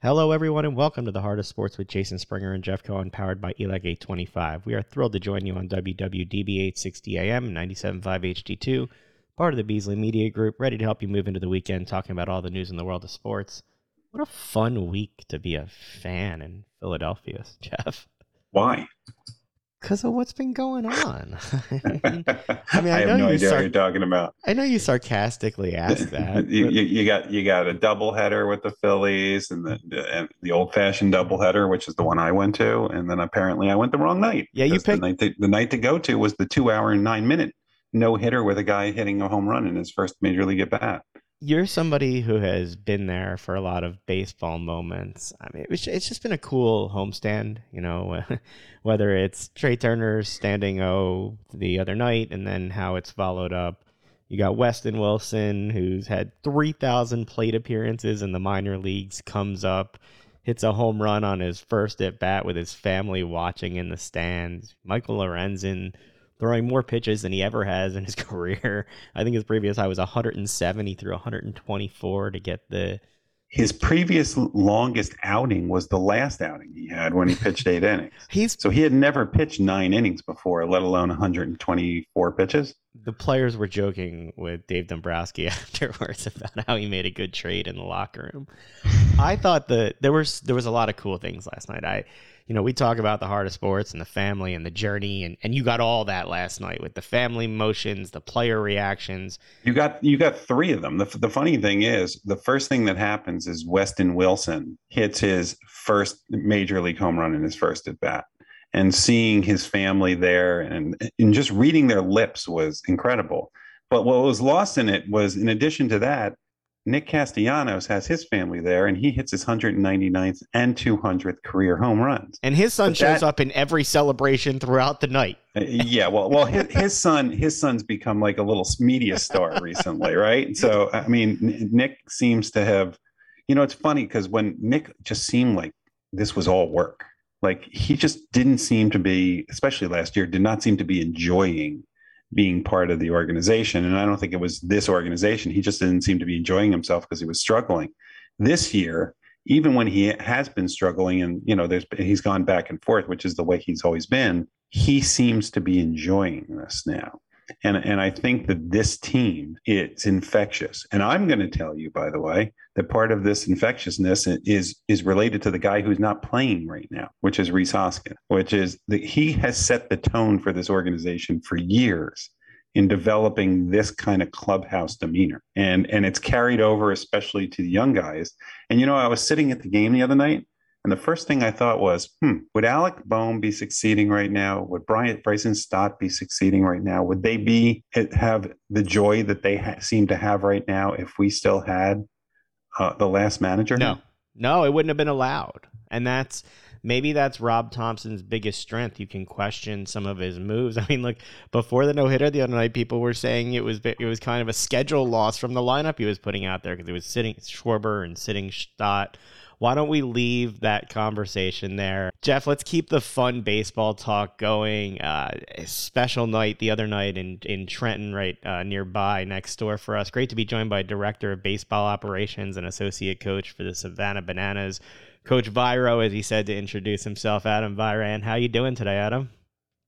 Hello, everyone, and welcome to the Heart of Sports with Jason Springer and Jeff Cohen, powered by ELEG 825. We are thrilled to join you on WWDB 860 AM 97.5 HD2, part of the Beasley Media Group, ready to help you move into the weekend talking about all the news in the world of sports. What a fun week to be a fan in Philadelphia, Jeff. Why? Because of what's been going on. I mean, I, mean, I, I have no idea sar- what you're talking about. I know you sarcastically asked that. you, you, you, got you got a doubleheader with the Phillies and the and the old fashioned doubleheader, which is the one I went to, and then apparently I went the wrong night. Yeah, you picked the night, to, the night to go to was the two hour and nine minute no hitter with a guy hitting a home run in his first major league at bat you're somebody who has been there for a lot of baseball moments. I mean, it's, it's just been a cool homestand, you know, whether it's Trea Turner standing O the other night and then how it's followed up. You got Weston Wilson, who's had 3,000 plate appearances in the minor leagues, comes up, hits a home run on his first at bat with his family watching in the stands. Michael Lorenzen throwing more pitches than he ever has in his career. I think his previous high was 170 He threw 124 to get the. His previous longest outing was the last outing he had when he pitched eight innings. He's so he had never pitched nine innings before, let alone 124 pitches. The players were joking with Dave Dombrowski afterwards about how he made a good trade in the locker room. I thought that there was there was a lot of cool things last night. I you know, we talk about the heart of sports and the family and the journey, and, and you got all that last night with the family motions, the player reactions. You got you got three of them. The, the funny thing is, the first thing that happens is Weston Wilson hits his first major league home run in his first at bat, and seeing his family there and and just reading their lips was incredible. But what was lost in it was, in addition to that, Nick Castellanos has his family there, and he hits his 199th and 200th career home runs. And his son but shows that, up in every celebration throughout the night. Uh, yeah, well, well, his, his, son, his son's become like a little media star recently, right? So, I mean, Nick seems to have, you know, it's funny because when Nick just seemed like this was all work, like he just didn't seem to be, especially last year, did not seem to be enjoying being part of the organization. And I don't think it was this organization. He just didn't seem to be enjoying himself because he was struggling. This year, even when he has been struggling and you know there's he's gone back and forth, which is the way he's always been, he seems to be enjoying this now. And, and I think that this team, it's infectious. And I'm going to tell you, by the way, that part of this infectiousness is is related to the guy who's not playing right now, which is Rhys Hoskin, which is that he has set the tone for this organization for years in developing this kind of clubhouse demeanor. And and it's carried over especially to the young guys. And you know, I was sitting at the game the other night and the first thing I thought was, hmm, would Alec Bohm be succeeding right now? Would Brian Bryson Stott be succeeding right now? Would they be have the joy that they ha- seem to have right now if we still had uh, the last manager? No, no, it wouldn't have been allowed. And that's maybe that's Rob Thomson's biggest strength. You can question some of his moves. I mean, look, before the no hitter the other night, people were saying it was it was kind of a schedule loss from the lineup he was putting out there because it was sitting Schwarber and sitting Stott why don't we leave that conversation there? Jeff, let's keep the fun baseball talk going. Uh, special night the other night in, in Trenton, right uh, nearby, next door for us. Great to be joined by Director of Baseball Operations and Associate Coach for the Savannah Bananas, Coach Viro, as he said to introduce himself, Adam Virant. How you doing today, Adam?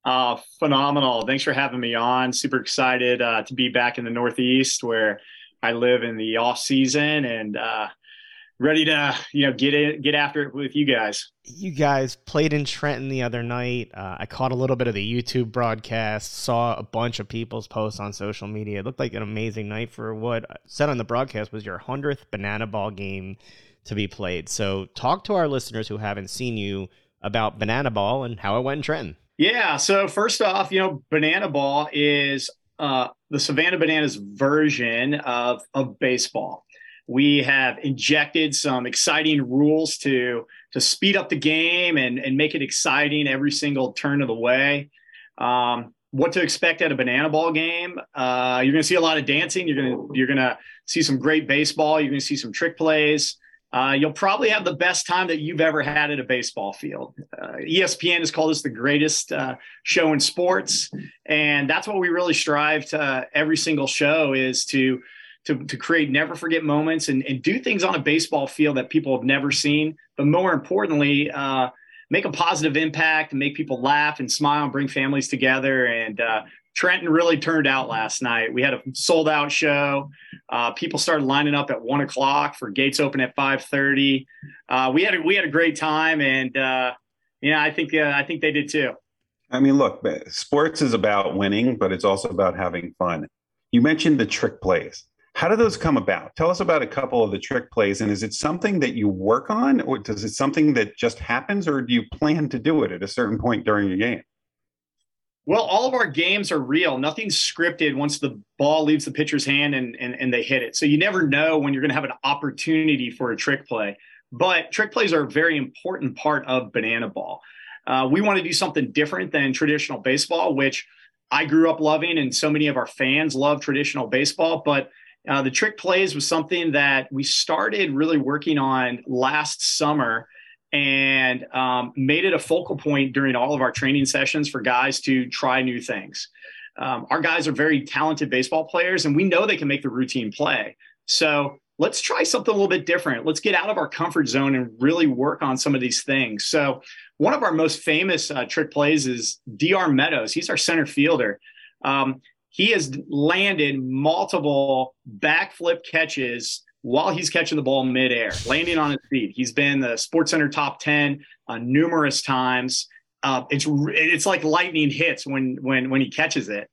Uh, phenomenal. Thanks for having me on. Super excited uh, to be back in the Northeast where I live in the off season and uh, ready to you know get it get after it with you guys. You guys played in trenton the other night. Uh, i caught a little bit of the youtube broadcast saw a bunch of people's posts on social media. It looked like an amazing night for what said on the broadcast was your 100th banana ball game to be played. So talk to our listeners who haven't seen you about banana ball and how it went in trenton. Yeah so first off you know banana ball is uh, the savannah bananas version of of baseball we have injected some exciting rules to to speed up the game and and make it exciting every single turn of the way. Um, what to expect at a banana ball game? Uh, you're going to see a lot of dancing. You're going to you're going to see some great baseball. You're going to see some trick plays. Uh, you'll probably have the best time that you've ever had at a baseball field. Uh, ESPN has called us the greatest uh, show in sports, and that's what we really strive to. every single show is to to, to create never forget moments and, and do things on a baseball field that people have never seen. But more importantly, uh, make a positive impact and make people laugh and smile and bring families together. And uh, Trenton really turned out last night. We had a sold out show. Uh, people started lining up at one o'clock for gates open at five thirty. Uh, we had a, we had a great time, and uh, yeah, I think uh, I think they did too. I mean, look, sports is about winning, but it's also about having fun. You mentioned the trick plays. How do those come about? Tell us about a couple of the trick plays. And is it something that you work on, or does it something that just happens, or do you plan to do it at a certain point during your game? Well, all of our games are real. Nothing's scripted once the ball leaves the pitcher's hand and, and, and they hit it. So you never know when you're going to have an opportunity for a trick play. But trick plays are a very important part of banana ball. Uh, we want to do something different than traditional baseball, which I grew up loving, and so many of our fans love traditional baseball. But uh, the trick plays was something that we started really working on last summer and um, made it a focal point during all of our training sessions for guys to try new things. Um, our guys are very talented baseball players, and we know they can make the routine play. So let's try something a little bit different. Let's get out of our comfort zone and really work on some of these things. So, one of our most famous uh, trick plays is Dr. Meadows. He's our center fielder. Um, he has landed multiple backflip catches while he's catching the ball midair, landing on his feet. He's been the Sports Center top 10 uh, numerous times. Uh, it's it's like lightning hits when when when he catches it.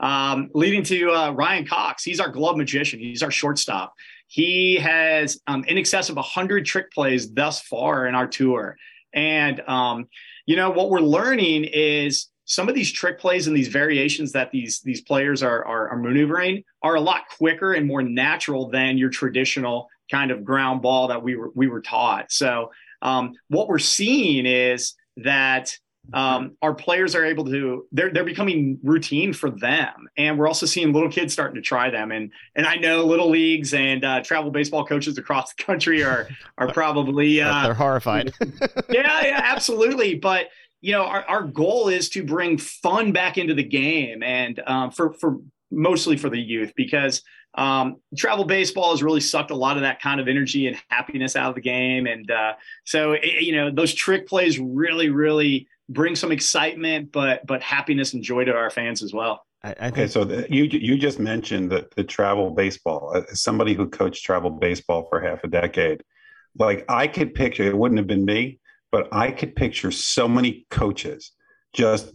Um, leading to uh, Ryan Cox. He's our glove magician. He's our shortstop. He has um, in excess of 100 trick plays thus far in our tour. And, um, you know, what we're learning is some of these trick plays and these variations that these these players are, are, are maneuvering are a lot quicker and more natural than your traditional kind of ground ball that we were we were taught. So um, what we're seeing is that um, our players are able to they're they're becoming routine for them, and we're also seeing little kids starting to try them. And and I know little leagues and uh, travel baseball coaches across the country are are probably uh, they're horrified. yeah, yeah, absolutely. But you know, our, our goal is to bring fun back into the game and um, for, for mostly for the youth because um, travel baseball has really sucked a lot of that kind of energy and happiness out of the game. And uh, so, it, you know, those trick plays really, really bring some excitement, but, but happiness and joy to our fans as well. I, I okay, so the, you you just mentioned the, the travel baseball. As somebody who coached travel baseball for half a decade, like I could picture it wouldn't have been me, but I could picture so many coaches just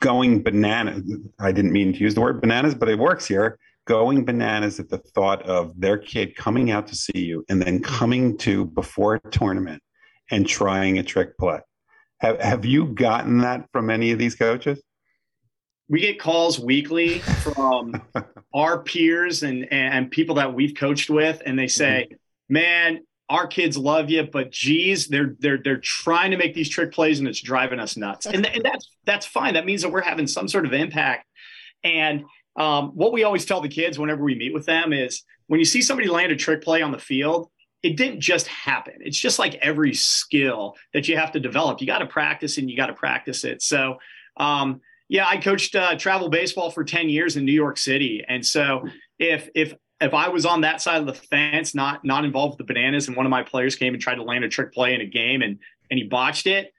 going bananas. I didn't mean to use the word bananas, but it works here. Going bananas at the thought of their kid coming out to see you and then coming to before a tournament and trying a trick play. Have, have you gotten that from any of these coaches? We get calls weekly from our peers and, and people that we've coached with, and they say, mm-hmm. Man, our kids love you, but geez, they're they're they're trying to make these trick plays and it's driving us nuts. And, and that's that's fine. That means that we're having some sort of impact. And um, what we always tell the kids whenever we meet with them is when you see somebody land a trick play on the field, it didn't just happen. It's just like every skill that you have to develop. You got to practice and you got to practice it. So, um, yeah, I coached uh, travel baseball for 10 years in New York City. And so if if if I was on that side of the fence, not not involved with the bananas, and one of my players came and tried to land a trick play in a game and and he botched it,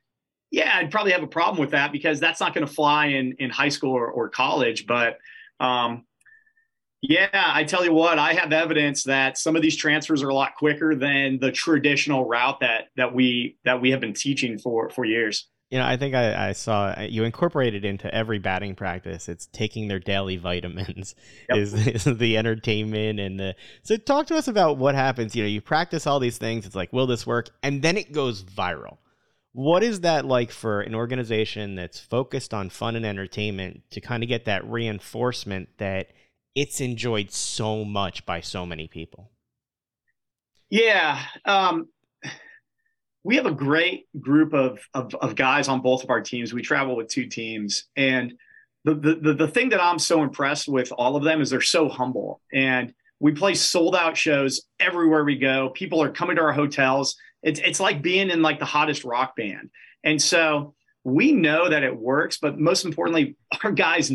yeah, I'd probably have a problem with that because that's not going to fly in in high school or, or college. But um, yeah, I tell you what, I have evidence that some of these transfers are a lot quicker than the traditional route that that we that we have been teaching for for years you know, I think I, I, saw uh, you incorporated into every batting practice. It's taking their daily vitamins yep. is, is, the entertainment and the. So talk to us about what happens. You know, you practice all these things. It's like, will this work? And then it goes viral. What is that like for an organization that's focused on fun and entertainment to kind of get that reinforcement that it's enjoyed so much by so many people? Yeah. Um, we have a great group of, of, of guys on both of our teams. We travel with two teams, and the, the the thing that I'm so impressed with all of them is they're so humble, and we play sold out shows everywhere we go. People are coming to our hotels. It's it's like being in like the hottest rock band, and so we know that it works. But most importantly, our guys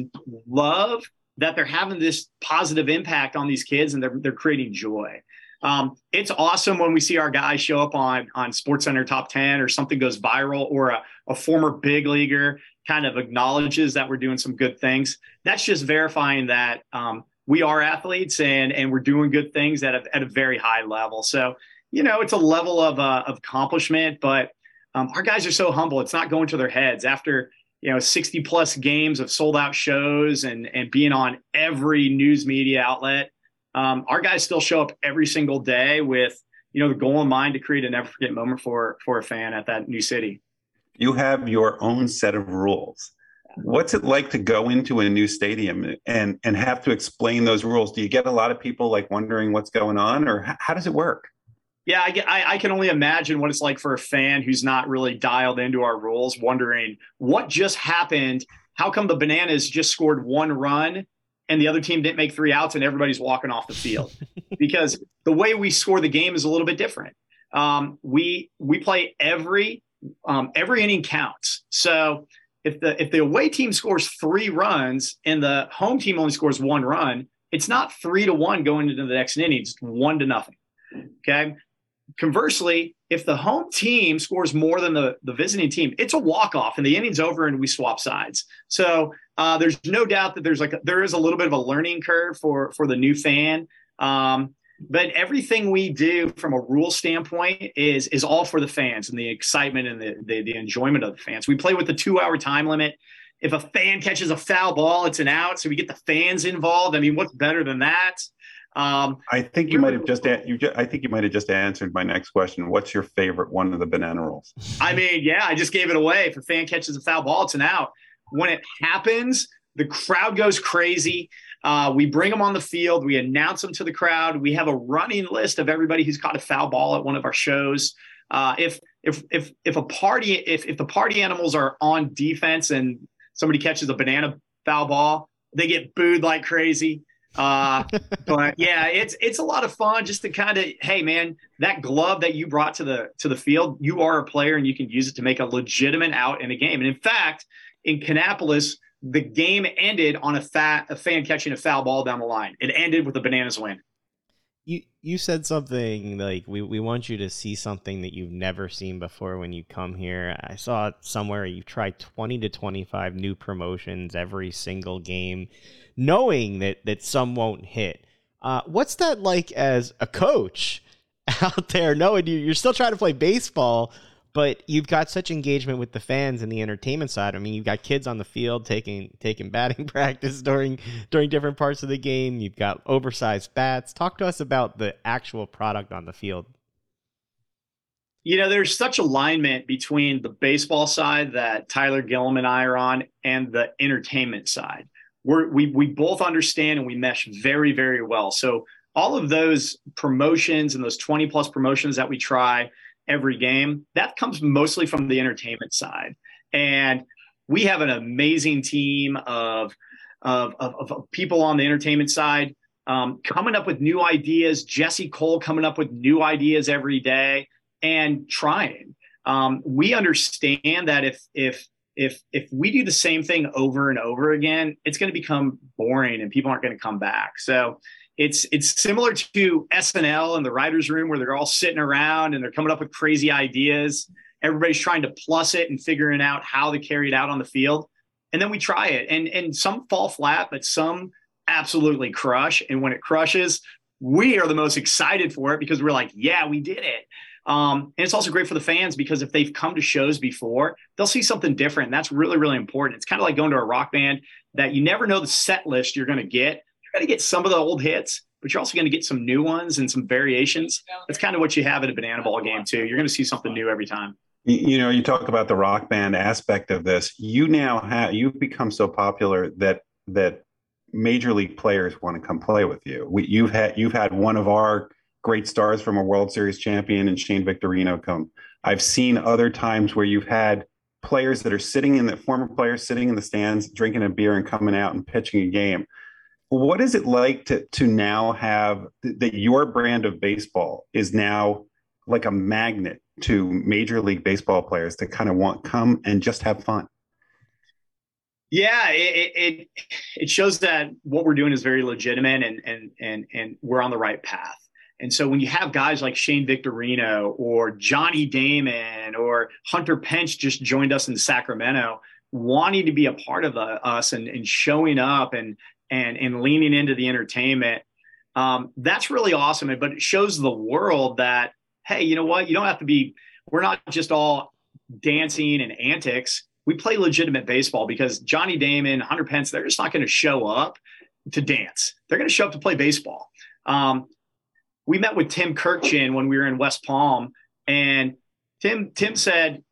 love that they're having this positive impact on these kids and they're, they're creating joy. Um, it's awesome when we see our guys show up on on Sports Center Top 10 or something goes viral or a, a former big leaguer kind of acknowledges that we're doing some good things. That's just verifying that um, we are athletes and and we're doing good things at a, at a very high level. So you know it's a level of uh, of accomplishment, but um, our guys are so humble. It's not going to their heads after you know 60 plus games of sold out shows and and being on every news media outlet um, our guys still show up every single day with you know the goal in mind to create a never forget moment for for a fan at that new city. You have your own set of rules. What's it like to go into a new stadium and and have to explain those rules? Do you get a lot of people like wondering what's going on, or how does it work? Yeah, I, I, I, can only imagine what it's like for a fan who's not really dialed into our rules, wondering what just happened. How come the Bananas just scored one run and the other team didn't make three outs and everybody's walking off the field because the way we score the game is a little bit different. Um, we we play every um, every inning counts. So if the if the away team scores three runs and the home team only scores one run, it's not three to one going into the next inning. It's one to nothing. Okay. Conversely, if the home team scores more than the, the visiting team, it's a walk off and the inning's over and we swap sides. So uh, there's no doubt that there's like a, there is a little bit of a learning curve for for the new fan. Um, but everything we do from a rule standpoint is is all for the fans and the excitement and the, the, the enjoyment of the fans. We play with the two hour time limit. If a fan catches a foul ball, it's an out. So we get the fans involved. I mean, what's better than that? Um, I think you might have just you. Just, I think you might have just answered my next question. What's your favorite one of the banana rolls? I mean, yeah, I just gave it away. If a fan catches a foul ball, it's an out. When it happens, the crowd goes crazy. Uh, we bring them on the field. We announce them to the crowd. We have a running list of everybody who's caught a foul ball at one of our shows. Uh, if if if if a party if if the party animals are on defense and somebody catches a banana foul ball, they get booed like crazy. Uh, but yeah, it's it's a lot of fun just to kind of hey man, that glove that you brought to the to the field, you are a player and you can use it to make a legitimate out in a game. And in fact, in Kannapolis, the game ended on a fat a fan catching a foul ball down the line. It ended with a bananas win. You you said something like we, we want you to see something that you've never seen before when you come here. I saw somewhere you try twenty to twenty five new promotions every single game, knowing that that some won't hit. Uh, what's that like as a coach out there, knowing you, you're still trying to play baseball, but you've got such engagement with the fans and the entertainment side. I mean, you've got kids on the field taking taking batting practice during during different parts of the game. You've got oversized bats. Talk to us about the actual product on the field. You know, there's such alignment between the baseball side that Tyler Gillum and I are on and the entertainment side. We're, we we both understand and we mesh very very well. So all of those promotions and those 20 plus promotions that we try every game, that comes mostly from the entertainment side. And we have an amazing team of, of, of, of people on the entertainment side um, coming up with new ideas. Jesse Cole coming up with new ideas every day and trying. Um, we understand that if if if if we do the same thing over and over again, it's going to become boring and people aren't going to come back. So it's it's similar to SNL and the writers' room where they're all sitting around and they're coming up with crazy ideas. Everybody's trying to plus it and figuring out how to carry it out on the field. And then we try it. And and some fall flat, but some absolutely crush. And when it crushes, we are the most excited for it because we're like, yeah, we did it. Um, and it's also great for the fans because if they've come to shows before, they'll see something different. That's really, really important. It's kind of like going to a rock band that you never know the set list you're going to get going to get some of the old hits, but you're also going to get some new ones and some variations. That's kind of what you have at a banana ball game too. You're going to see something new every time. You know, you talk about the rock band aspect of this. You now have you've become so popular that that major league players want to come play with you. We, you've had you've had one of our great stars from a World Series champion and Shane Victorino come. I've seen other times where you've had players that are sitting in the former players sitting in the stands drinking a beer and coming out and pitching a game what is it like to to now have that your brand of baseball is now like a magnet to major league baseball players to kind of want come and just have fun Yeah, it, it it shows that what we're doing is very legitimate and and and and we're on the right path. And so when you have guys like Shane Victorino or Johnny Damon or Hunter Pence just joined us in Sacramento, wanting to be a part of the, us and, and showing up and and and leaning into the entertainment, um, that's really awesome. But it shows the world that hey, you know what? You don't have to be. We're not just all dancing and antics we play legitimate baseball because Johnny Damon, Hunter Pence, they're just not going to show up to dance. They're going to show up to play baseball. Um, we met with Tim Kurkjian when we were in West Palm, and Tim Tim said,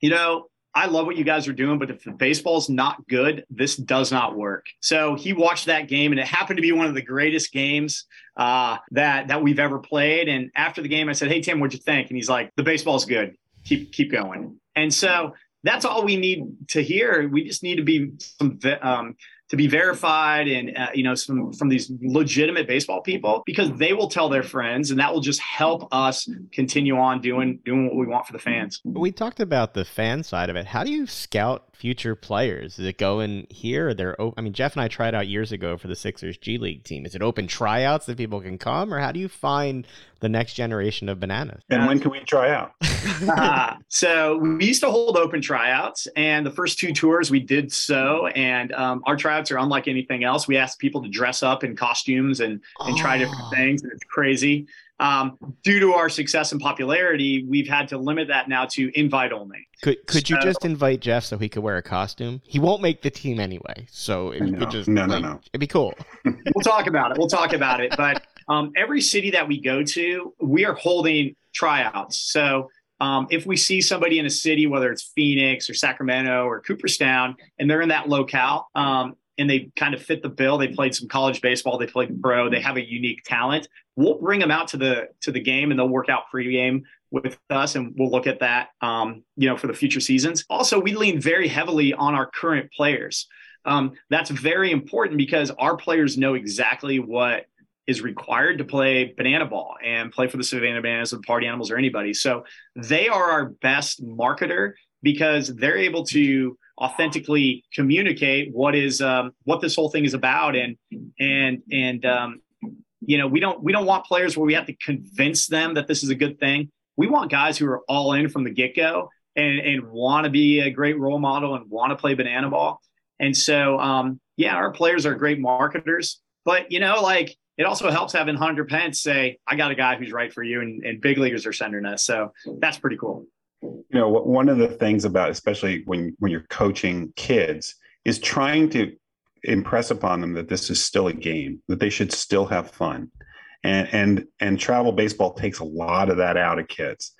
you know, I love what you guys are doing, but if the baseball's not good, this does not work. So he watched that game, and it happened to be one of the greatest games uh, that that we've ever played. And after the game, I said, "Hey Tim, what'd you think?" And he's like, "The baseball's good. Keep keep going." And so that's all we need to hear. We just need to be some um, to be verified and uh, you know some from these legitimate baseball people because they will tell their friends and that will just help us continue on doing doing what we want for the fans. We talked about the fan side of it. How do you scout future players is it going here or they're i mean jeff and i tried out years ago for the sixers g league team is it open tryouts that people can come or how do you find the next generation of bananas and when can we try out uh, so we used to hold open tryouts and the first two tours we did so and um, our tryouts are unlike anything else. We ask people to dress up in costumes and and oh. try different oh. things, and it's crazy. Um, due to our success and popularity, we've had to limit that now to invite only. Could could so, you just invite Jeff so he could wear a costume? He won't make the team anyway, so if you could just no like, no no, it'd be cool. we'll talk about it. We'll talk about it. But um, every city that we go to, we are holding tryouts. So um, if we see somebody in a city, whether it's Phoenix or Sacramento or Cooperstown, and they're in that locale, um, and they kind of fit the bill. They played some college baseball. They played pro. They have a unique talent. We'll bring them out to the to the game, and they'll work out pregame with us, and we'll look at that. Um, you know, for the future seasons. Also, we lean very heavily on our current players. Um, that's very important because our players know exactly what is required to play banana ball and play for the Savannah Bananas or Party Animals or anybody. So they are our best marketer because they're able to authentically communicate what is um, what this whole thing is about. And and and um, you know we don't we don't want players where we have to convince them that this is a good thing. We want guys who are all in from the get-go and and want to be a great role model and want to play banana ball. And so um, yeah our players are great marketers but you know like it also helps having Hunter Pence say, I got a guy who's right for you, and, and big leaguers are sending us. So that's pretty cool you know one of the things about especially when when you're coaching kids is trying to impress upon them that this is still a game that they should still have fun. And and and travel baseball takes a lot of that out of kids.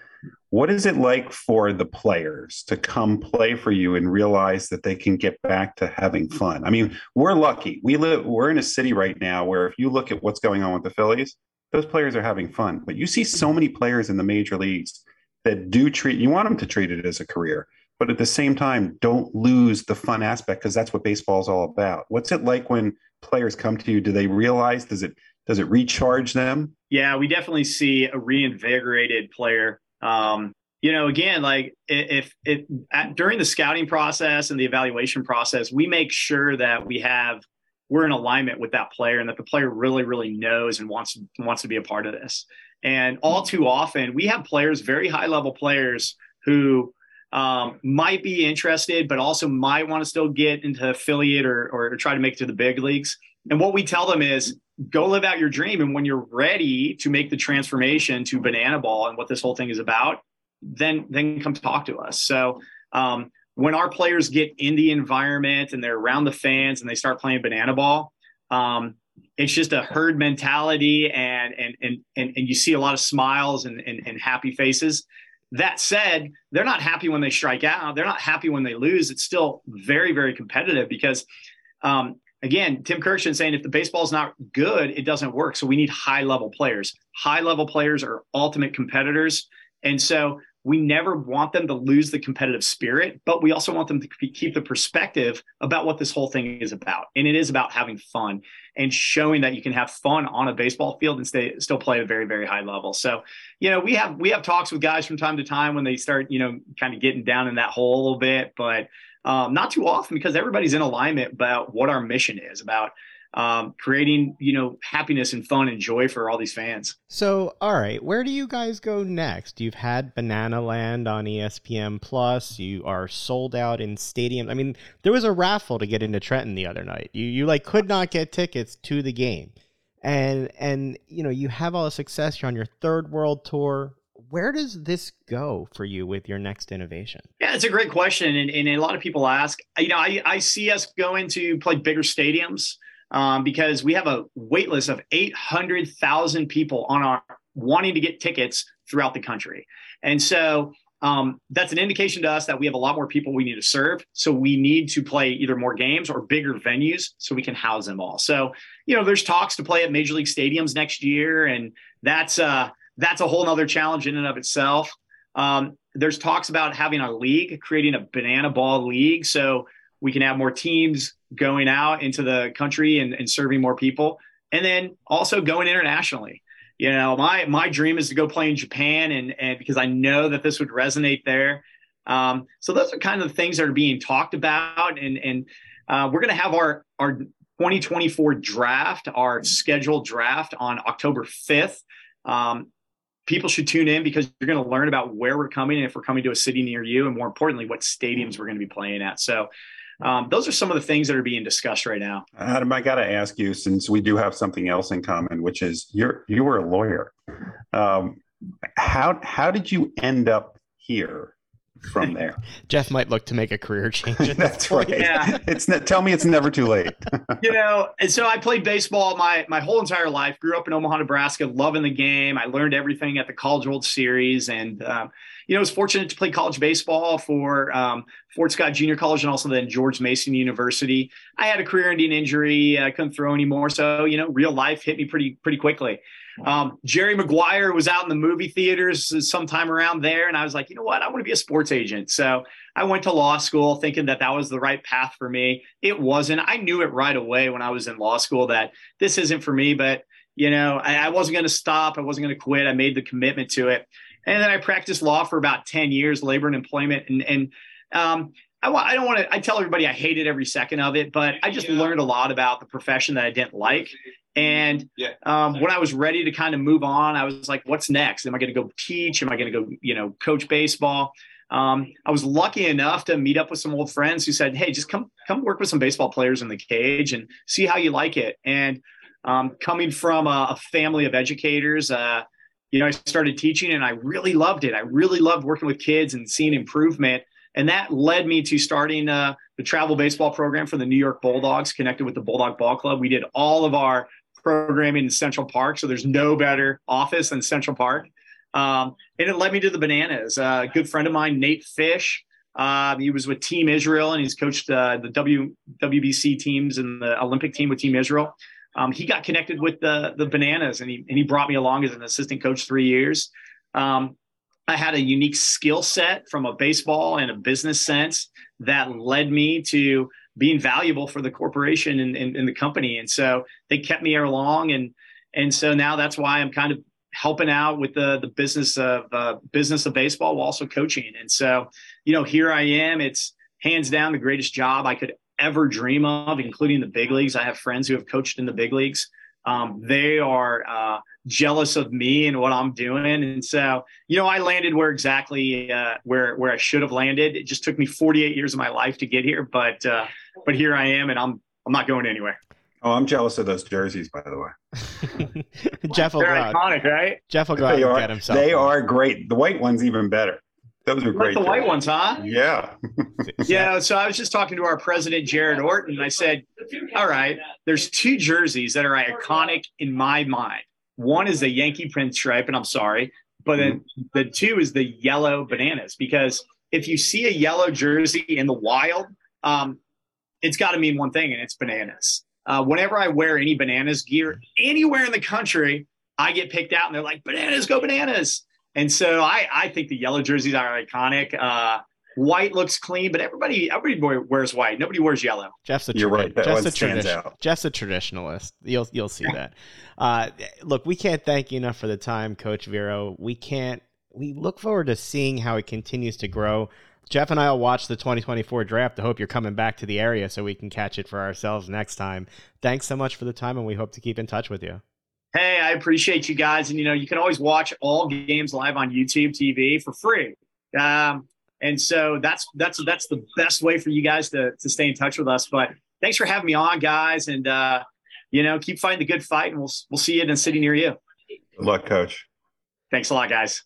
What is it like for the players to come play for you and realize that they can get back to having fun? I mean we're lucky. We live we're in a city right now where if you look at what's going on with the phillies those players are having fun. But you see so many players in the major leagues that do treat you want them to treat it as a career but at the same time don't lose the fun aspect because that's what baseball is all about. What's it like when players come to you? Do they realize does it does it recharge them? Yeah we definitely see a reinvigorated player. Um, you know again like if if at, during the scouting process and the evaluation process we make sure that we have we're in alignment with that player and that the player really really knows and wants wants to be a part of this and all too often, we have players, very high level players, who um, might be interested, but also might want to still get into affiliate or, or try to make it to the big leagues. And what we tell them is go live out your dream. And when you're ready to make the transformation to banana ball and what this whole thing is about, then then come talk to us. So um, when our players get in the environment and they're around the fans and they start playing banana ball, um, it's just a herd mentality and and and and, and you see a lot of smiles and, and, and happy faces. That said they're not happy when they strike out. They're not happy when they lose. It's still very very competitive because um, again tim Kurkjian saying if the baseball is not good it doesn't work. So we need high level players. High level players are ultimate competitors. And so we never want them to lose the competitive spirit, but we also want them to keep the perspective about what this whole thing is about. And it is about having fun and showing that you can have fun on a baseball field and stay still play at a very, very high level. So, you know, we have we have talks with guys from time to time when they start, you know, kind of getting down in that hole a little bit, but um, not too often because everybody's in alignment about what our mission is about um, creating you know happiness and fun and joy for all these fans. So, all right, where do you guys go next? You've had Banana Land on ESPN Plus. You are sold out in stadiums. I mean, there was a raffle to get into Trenton the other night. You you like could not get tickets to the game, and and you know you have all the success. You're on your third world tour. Where does this go for you with your next innovation? Yeah, it's a great question, and, and a lot of people ask. You know, I, I see us going to play bigger stadiums um, because we have a wait list of 800,000 people on our wanting to get tickets throughout the country. And so um, that's an indication to us that we have a lot more people we need to serve. So we need to play either more games or bigger venues so we can house them all. So, you know, there's talks to play at major league stadiums next year. And that's, uh, that's a whole nother challenge in and of itself. Um, there's talks about having a league, creating a banana ball league. So we can have more teams going out into the country and, and serving more people. And then also going internationally. You know my my dream is to go play in japan and and because i know that this would resonate there. Um, so those are kind of the things that are being talked about. And and uh, we're going to have our our 2024 draft our scheduled draft on october 5th um, people should tune in because you're going to learn about where we're coming and if we're coming to a city near you and more importantly what stadiums we're going to be playing at. So um, those are some of the things that are being discussed right now. Adam, I got to ask you, since we do have something else in common, which is you're you were a lawyer. Um, how how did you end up here from there? Jeff might look to make a career change. That's right. Yeah. It's tell me it's never too late. you know, and so I played baseball my my whole entire life. Grew up in Omaha, Nebraska, loving the game. I learned everything at the College World Series, and um, you know, I was fortunate to play college baseball for um, Fort Scott Junior College and also then George Mason University. I had a career-ending injury; I couldn't throw anymore, so you know, real life hit me pretty pretty quickly. Um, Jerry Maguire was out in the movie theaters sometime around there, and I was like, you know what, I want to be a sports agent. So I went to law school thinking that that was the right path for me. It wasn't. I knew it right away when I was in law school that this isn't for me, but you know, I, I wasn't going to stop. I wasn't going to quit. I made the commitment to it. And then I practiced law for about 10 years, labor and employment. And, and um, I, I don't want to, I tell everybody I hated every second of it, but I just learned a lot about the profession that I didn't like. And um, when I was ready to kind of move on, I was like, what's next? Am I going to go teach? Am I going to go, you know, coach baseball? Um, I was lucky enough to meet up with some old friends who said, "Hey, just come come work with some baseball players in the cage and see how you like it." And um, coming from a, a, family of educators, uh, you know, I started teaching and I really loved it. I really loved working with kids and seeing improvement. And that led me to starting uh, the travel baseball program for the New York Bulldogs, connected with the Bulldog Ball Club. We did all of our programming in Central Park. So there's no better office than Central Park. Um, and it led me to the Bananas. Uh, a good friend of mine, Nate Fish, uh, he was with Team Israel and he's coached uh, the w, WBC teams and the Olympic team with Team Israel um, he got connected with the the bananas and he and he brought me along as an assistant coach three years. Um, I had a unique skill set from a baseball and a business sense that led me to being valuable for the corporation and, and, and the company. And so they kept me along and and so now that's why I'm kind of helping out with the the business of uh, business of baseball while also coaching. And so, you know, here I am. It's hands down the greatest job I could ever dream of, including the big leagues. I have friends who have coached in the big leagues. Um, they are uh, jealous of me and what I'm doing, and so you know I landed where exactly uh, where where I should have landed. It just took me 48 years of my life to get here, but uh, but here I am, and I'm I'm not going anywhere. Oh, I'm jealous of those jerseys, by the way. Jeff will They're iconic, right? Jeff will go out and get himself. They are great. The white one's even better. Those were great. Like the white ones, huh? Yeah. yeah. So I was just talking to our president, Jared Orton, and I said, All right, there's two jerseys that are iconic in my mind. One is the Yankee pinstripe, and I'm sorry, but then mm-hmm. the two is the yellow bananas because if you see a yellow jersey in the wild, um, it's got to mean one thing, and it's bananas. Uh, whenever I wear any bananas gear anywhere in the country, I get picked out, and they're like, "Bananas, go bananas!" And so I, I think the yellow jerseys are iconic. Uh, white looks clean, but everybody everybody wears white. Nobody wears yellow. Jeff's a You're right. That Jeff's one a stands tradition- out. Jeff's a traditionalist. You'll you'll see that. Uh, look, we can't thank you enough for the time, Coach Vero. We can't. We look forward to seeing how it continues to grow. Jeff and I will watch the 2024 draft. I hope you're coming back to the area so we can catch it for ourselves next time. Thanks so much for the time, and we hope to keep in touch with you. Hey, I appreciate you guys, and you know you can always watch all games live on YouTube TV for free. Um, and so that's that's that's the best way for you guys to to stay in touch with us. But thanks for having me on, guys, and uh, you know keep fighting the good fight, and we'll we'll see you in a city near you. Good luck, coach. Thanks a lot, guys.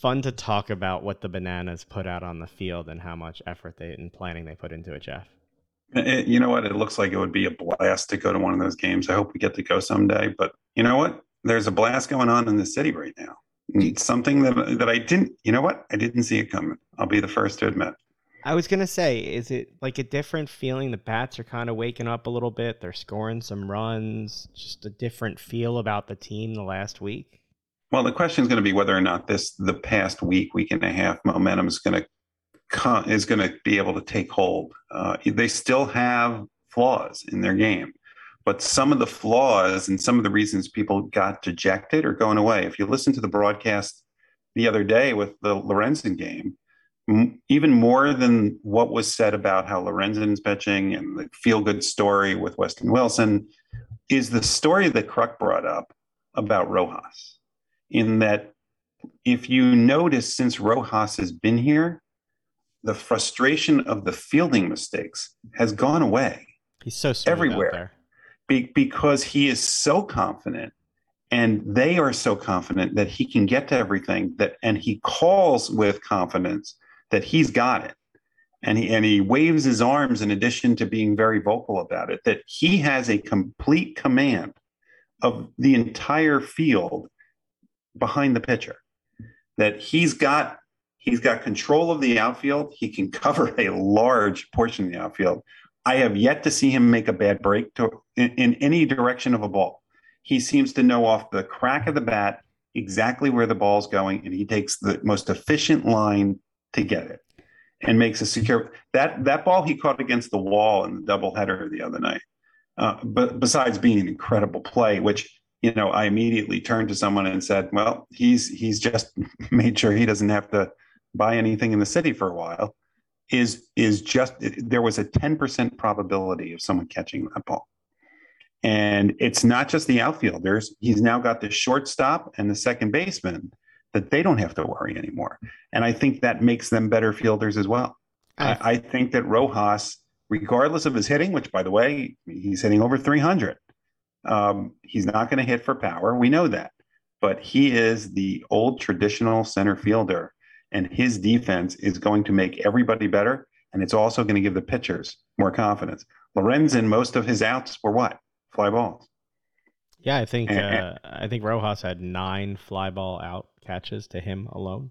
Fun to talk about what the bananas put out on the field and how much effort they and planning they put into it, Jeff. It- you know what? It looks like it would be a blast to go to one of those games. I hope we get to go someday. But you know what? There's a blast going on in the city right now. It's something that that I didn't. You know what? I didn't see it coming. I'll be the first to admit. I was gonna say, is it like a different feeling? The bats are kind of waking up a little bit. They're scoring some runs. Just a different feel about the team the last week. Well, the question is going to be whether or not this the past week, week and a half momentum is going to is going to be able to take hold. Uh, they still have flaws in their game, but some of the flaws and some of the reasons people got dejected are going away. If you listen to the broadcast the other day with the Lorenzen game, m- even more than what was said about how Lorenzen's pitching and the feel good story with Weston Wilson, is the story that Kruk brought up about Rojas in that if you notice since Rojas has been here, the frustration of the fielding mistakes has gone away He's so Everywhere. out there. be- because he is so confident and they are so confident that he can get to everything that and he calls with confidence that he's got it and he and he waves his arms in addition to being very vocal about it that he has a complete command of the entire field behind the pitcher that he's got he's got control of the outfield. He can cover a large portion of the outfield. I have yet to see him make a bad break to in, in any direction of a ball. He seems to know off the crack of the bat exactly where the ball's going and he takes the most efficient line to get it and makes a secure that that ball he caught against the wall in the doubleheader the other night uh, but besides being an incredible play which you know i immediately turned to someone and said well he's he's just made sure he doesn't have to buy anything in the city for a while is is just there was a 10% probability of someone catching that ball. And it's not just the outfielders. He's now got the shortstop and the second baseman that they don't have to worry anymore. And i think that makes them better fielders as well. I- I, think that rojas regardless of his hitting which by the way he's hitting over 300 um, he's not going to hit for power. We know that. But he is the old traditional center fielder, and his defense is going to make everybody better. And it's also going to give the pitchers more confidence. Lorenzen, most of his outs were what? Fly balls. Yeah, I think And- uh, I think Rojas had nine fly ball out catches to him alone.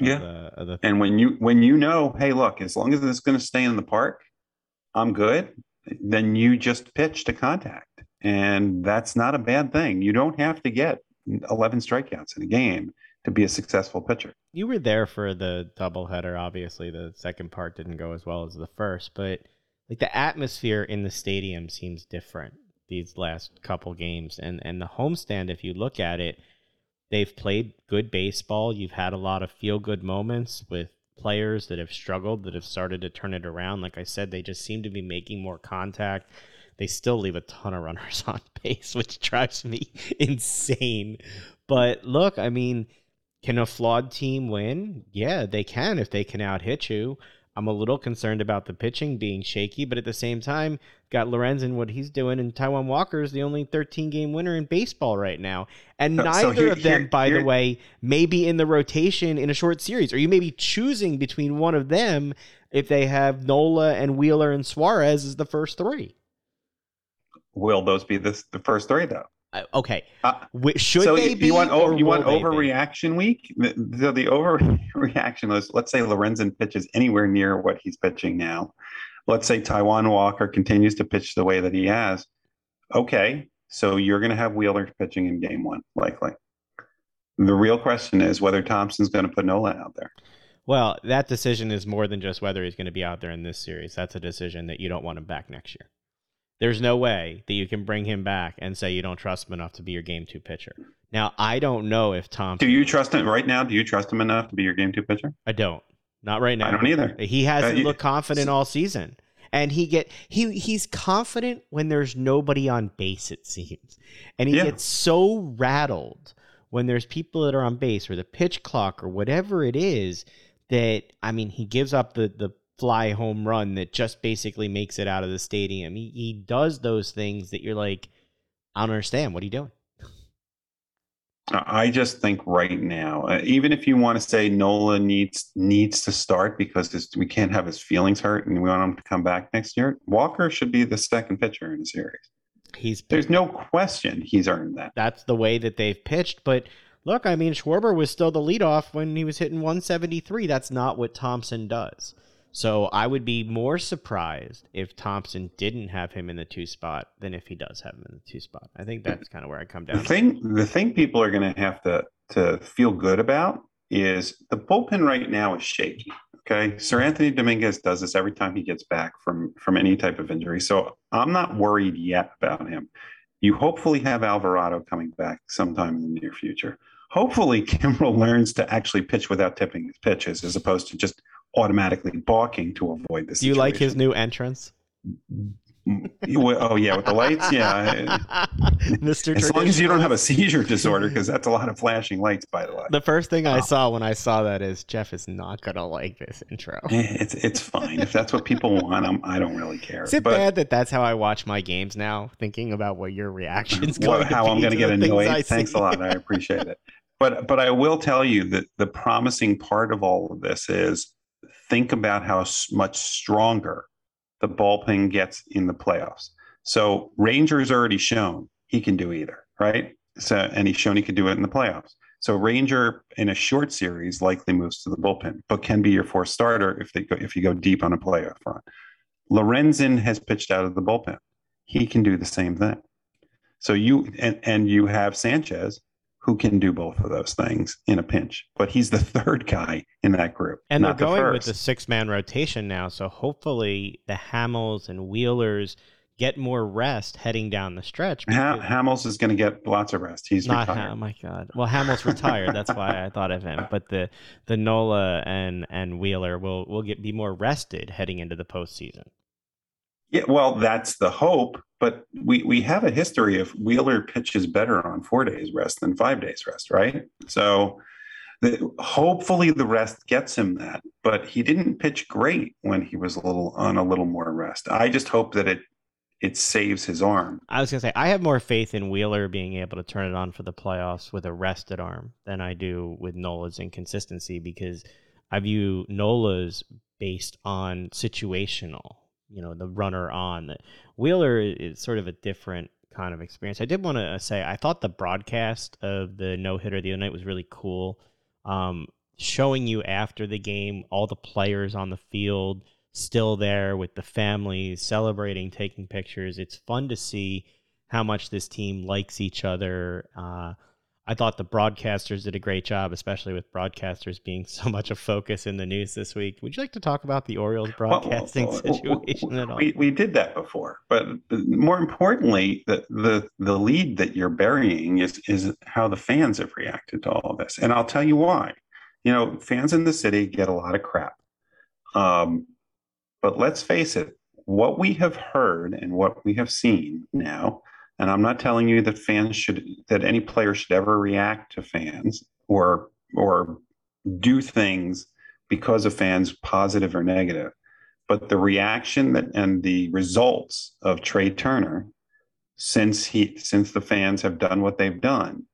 Yeah. the- the- And when you when you know, hey, look, as long as it's going to stay in the park, I'm good. Then you just pitch to contact, and that's not a bad thing. You don't have to get 11 strikeouts in a game to be a successful pitcher. you were there for the doubleheader. Obviously, the second part didn't go as well as the first, but like the atmosphere in the stadium seems different these last couple games, and and the homestand. If you look at it, they've played good baseball. You've had a lot of feel good moments with players that have struggled that have started to turn it around. Like I said, they just seem to be making more contact. They still leave a ton of runners on base, which drives me insane. But look, I mean, can a flawed team win? Yeah, they can if they can out hit you. I'm a little concerned about the pitching being shaky, but at the same time, got Lorenzen what he's doing, and Taijuan Walker is the only 13 game winner in baseball right now. And So- so neither here- of them, here- by the way, may be in the rotation in a short series, or you may be choosing between one of them if they have Nola and Wheeler and Suarez as the first three. Will those be the, the first three though? Uh, okay, Uh, should so they you, be? you want or over, you want will be? overreaction week? The, the, the overreaction is let's say Lorenzen pitches anywhere near what he's pitching now. Let's say Taijuan Walker continues to pitch the way that he has. Okay, so you're going to have Wheeler pitching in game one, likely. the real question is whether Thompson's going to put Nola out there. Well, that decision is more than just whether he's going to be out there in this series. That's a decision that you don't want him back next year. There's no way that you can bring him back and say you don't trust him enough to be your game two pitcher. Now, I don't know if Tom. Do you trust him right now? Do you trust him enough to be your game two pitcher? I don't. Not right now. I don't either. He hasn't Uh, you- looked confident all season. And he get he he's confident when there's nobody on base, it seems. And he Yeah. gets so rattled when there's people that are on base or the pitch clock or whatever it is that I mean he gives up the the fly home run that just basically makes it out of the stadium. He he does those things that you're like, I don't understand. What are you doing? I just think right now, uh, even if you want to say Nola needs needs to start because his, we can't have his feelings hurt and we want him to come back next year, Walker should be the second pitcher in the series. He's There's no question he's earned that. that's the way that they've pitched. But look, I mean, Schwarber was still the leadoff when he was hitting 173. That's not what Thomson does. So I would be more surprised if Thomson didn't have him in the two spot than if he does have him in the two spot. I think that's kind of where I come The down. thing, the thing people are going to have to to feel good about is the bullpen right now is shaky. Okay, Seranthony Dominguez does this every time he gets back from from any type of injury, so I'm not worried yet about him. You hopefully have Alvarado coming back sometime in the near future. Hopefully, Kimbrel learns to actually pitch without tipping his pitches, as opposed to just automatically balking to avoid this. Do you like his new entrance? oh yeah, with the lights, yeah. Mr. As long as you don't have a seizure disorder, because that's a lot of flashing lights, by the way. The first thing I Oh. saw when I saw that is Jeff is not gonna like this intro. Eh, It's it's fine if that's what people want. I'm, I don't really care. Is it but bad that that's how I watch my games now? Thinking about what your reactions what, going to how I'm going to get the things I annoyed. Thanks a lot. I appreciate it. But but I will tell you that the promising part of all of this is think about how much stronger the bullpen gets in the playoffs. So Ranger Ranger's already shown he can do either, right? So and he's shown he can do it in the playoffs. So Ranger in a short series likely moves to the bullpen, but can be your fourth starter if they go if you go deep on a playoff run. Lorenzen has pitched out of the bullpen. He can do the same thing. So you and, and you have Sanchez who can do both of those things in a pinch, but he's the third guy in that group. And they're not the going with the six man rotation now, so hopefully the Hamels and Wheelers get more rest heading down the stretch. Ha- Hamels is going to get lots of rest. He's not retired. Ham, oh my God. Well, Hamels retired. That's why I thought of him. But the the Nola and and Wheeler will will get be more rested heading into the postseason. Yeah, well, that's the hope, but we we have a history of Wheeler pitches better on four days rest than five days rest, right? So, the, hopefully the rest gets him that. But he didn't pitch great when he was a little on a little more rest. I just hope that it it saves his arm. I was gonna say I have more faith in Wheeler being able to turn it on for the playoffs with a rested arm than I do with Nola's inconsistency because I view Nola's based on situational. You know, the runner on. The Wheeler is sort of a different kind of experience. I did want to say I thought the broadcast of the no hitter the other night was really cool. Um, showing you after the game all the players on the field still there with the families celebrating, taking pictures. It's fun to see how much this team likes each other. Uh, I thought the broadcasters did a great job, especially with broadcasters being so much a focus in the news this week. Would you like to talk about the Orioles broadcasting Well, well, well, situation at all? We, we did that before, but more importantly, the, the the lead that you're burying is is how the fans have reacted to all of this, and I'll tell you why. You know, fans in the city get a lot of crap, um, but let's face it, what we have heard and what we have seen now, and I'm not telling you that fans should that any player should ever react to fans or or do things because of fans, positive or negative but the reaction that and the results of Trea Turner since he since the fans have done what they've done,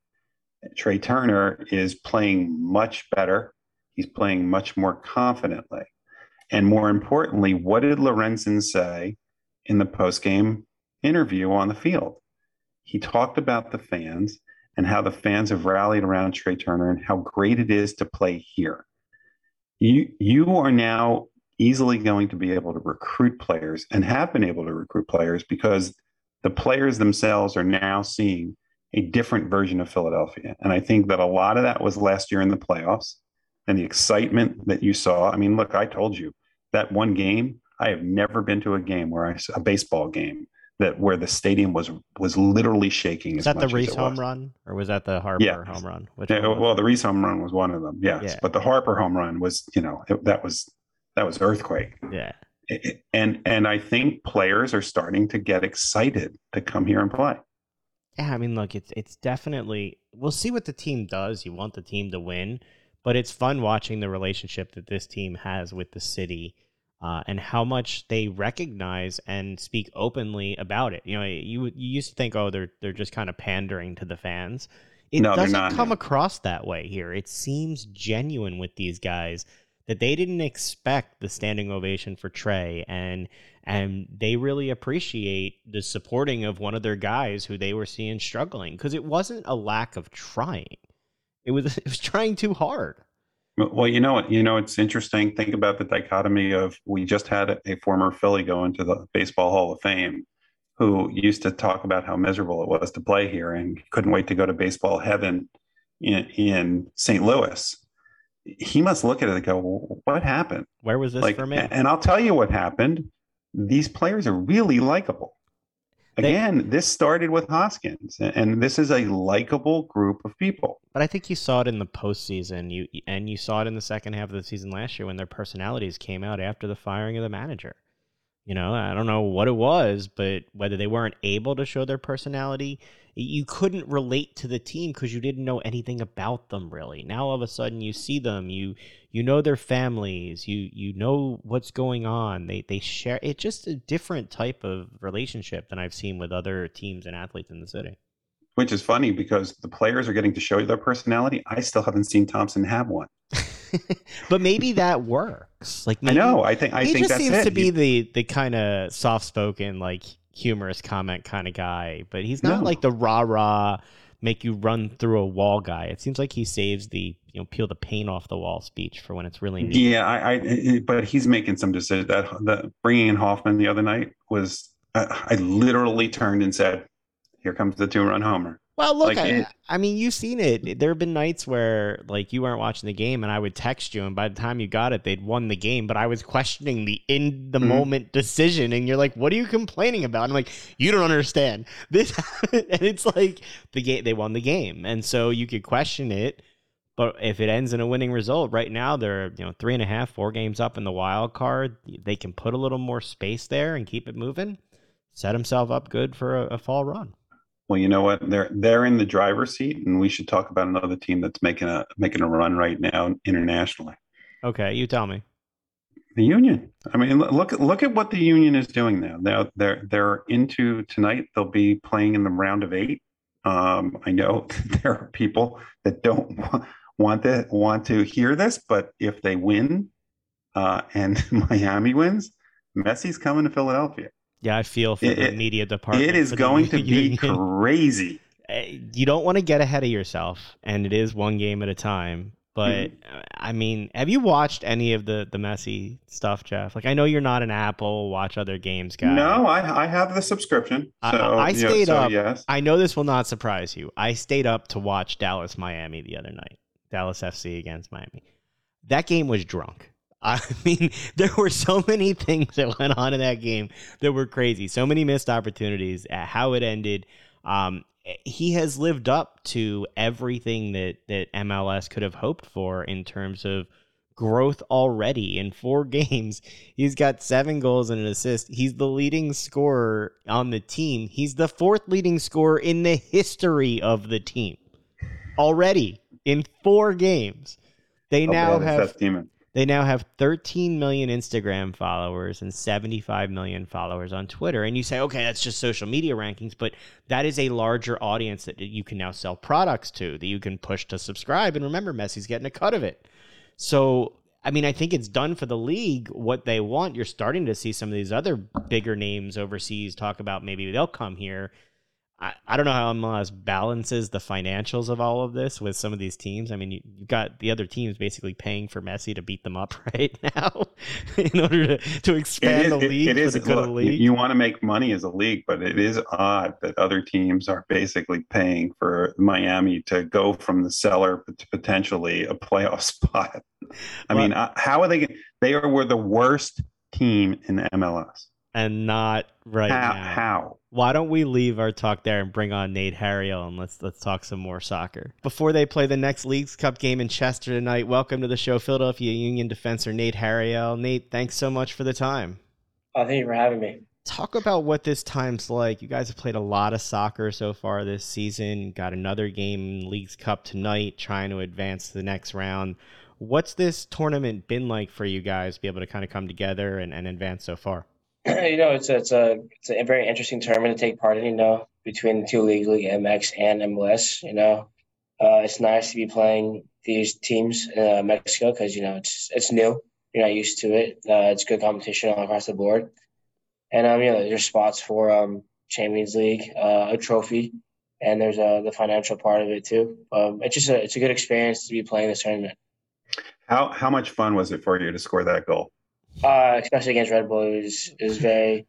Trea Turner is playing much better. He's playing much more confidently. And more importantly, what did Lorenzen say in the postgame interview on the field? He talked about the fans and how the fans have rallied around Trea Turner and how great it is to play here. You you are now easily going to be able to recruit players and have been able to recruit players because the players themselves are now seeing a different version of Philadelphia. And I think that a lot of that was last year in the playoffs and the excitement that you saw. I mean, look, I told you that one game, I have never been to a game where I a baseball game that where the stadium was was literally shaking. Is that the Rhys home run, or was that the Harper yeah. home run? Which yeah, well, the Rhys home run was one of them. Yes, yeah. but the Harper home run was, you know, it, that was that was earthquake. Yeah, it, and and I think players are starting to get excited to come here and play. Yeah, I mean, look, it's it's definitely we'll see what the team does. You want the team to win, but it's fun watching the relationship that this team has with the city. Uh, and how much they recognize and speak openly about it. You know, you you used to think, oh, they're they're just kind of pandering to the fans. It no, doesn't come across that way here. It seems genuine with these guys that they didn't expect the standing ovation for Trea and and they really appreciate the supporting of one of their guys who they were seeing struggling because it wasn't a lack of trying. It was it was trying too hard. Well, you know what? You know, it's interesting. Think about the dichotomy of we just had a former Philly go into the Baseball Hall of Fame who used to talk about how miserable it was to play here and couldn't wait to go to baseball heaven in, in St. Louis he must look at it and go, "What happened? Where was this like, for me?" And I'll tell you what happened. These players are really likable. Again, this started with Hoskins, and this is a likable group of people. But I think you saw it in the postseason, you and you saw it in the second half of the season last year when their personalities came out after the firing of the manager. You know, I don't know what it was, but whether they weren't able to show their personality, you couldn't relate to the team because you didn't know anything about them really. Now all of a sudden you see them, you you know their families, you you know what's going on. They they share it's just a different type of relationship than I've seen with other teams and athletes in the city. Which is funny because the players are getting to show you their personality. I still haven't seen Thomson have one. but maybe that works. Like maybe, I know. I think I he think just seems it. to be the the kind of soft spoken, like humorous comment kind of guy. But he's not no. like the rah rah make you run through a wall guy. It seems like he saves the you know peel the paint off the wall speech for when it's really neat. Yeah, I, I but he's making some decisions. That the bringing in Hoffman the other night was uh, I literally turned and said, "Here comes the two run homer." Well, look, like I, it, I, mean, you've seen it. There have been nights where, like, you weren't watching the game, and I would text you, and by the time you got it, they'd won the game. But I was questioning the in the mm-hmm. moment decision, and you're like, "What are you complaining about?" I'm like, "You don't understand this," and it's like the game. They won the game, and so you could question it. But if it ends in a winning result, right now they're you know three and a half, four games up in the wild card. They can put a little more space there and keep it moving. Set himself up good for a, a fall run. Well, you know what? They're they're in the driver's seat, and we should talk about another team that's making a making a run right now internationally. Okay, you tell me. The Union. I mean, look look at what the Union is doing now. Now they're they're into tonight. They'll be playing in the round of eight. Um, I know there are people that don't want to want to hear this, but if they win, uh, and Miami wins, Messi's coming to Philadelphia. Yeah, I feel for it, the media department. It is going to be crazy. Eh, you don't want to get ahead of yourself, and it is one game at a time. But mm-hmm. I mean, have you watched any of the the Messi stuff, Jeff? Like, I know you're not an Apple Watch other games guy. No, I I have the subscription. So, I, I stayed know, so up. Yes. I know this will not surprise you. I stayed up to watch Dallas Miami the other night. Dallas FC against Miami. That game was drunk. I mean, there were so many things that went on in that game that were crazy. So many missed opportunities. At how it ended. Um, he has lived up to everything that that MLS could have hoped for in terms of growth already in four games. He's got seven goals and an assist. He's the leading scorer on the team. He's the fourth leading scorer in the history of the team already in four games. They now have they now have 13 million Instagram followers and 75 million followers on Twitter. And you say, okay, that's just social media rankings, but that is a larger audience that you can now sell products to, that you can push to subscribe. And remember, Messi's getting a cut of it. So, I mean, I think it's done for the league what they want. You're starting to see some of these other bigger names overseas talk about maybe they'll come here. I, I don't know how MLS balances the financials of all of this with some of these teams. I mean, you, have got the other teams basically paying for Messi to beat them up right now in order to, to expand is, the league it, it for the good look, league. You want to make money as a league, but it is odd that other teams are basically paying for Miami to go from the cellar to potentially a playoff spot. I well, mean, uh, how are they? They are were the worst team in MLS and not right how, now. How? Why don't we leave our talk there and bring on Nate Harriel and let's let's talk some more soccer before they play the next Leagues Cup game in Chester tonight. Welcome to the show, Philadelphia Union defender Nate Harriel. Nate, thanks so much for the time. Oh, thank you for having me. Talk about what this time's like. You guys have played a lot of soccer so far this season. Got another game in Leagues Cup tonight, trying to advance to the next round. What's this tournament been like for you guys? Be able to kind of come together and, and advance so far. you know, it's a, it's a it's a very interesting tournament to take part in. You know, between the two leagues, League MX and MLS. You know, uh, it's nice to be playing these teams in uh, Mexico because you know it's it's new. You're not used to it. Uh, it's good competition all across the board, and um, you know, there's spots for um Champions League, uh, a trophy, and there's uh, the financial part of it too. Um, it's just a it's a good experience to be playing this tournament. How how much fun was it for you to score that goal? Uh, especially against Red Bull, it was it was very,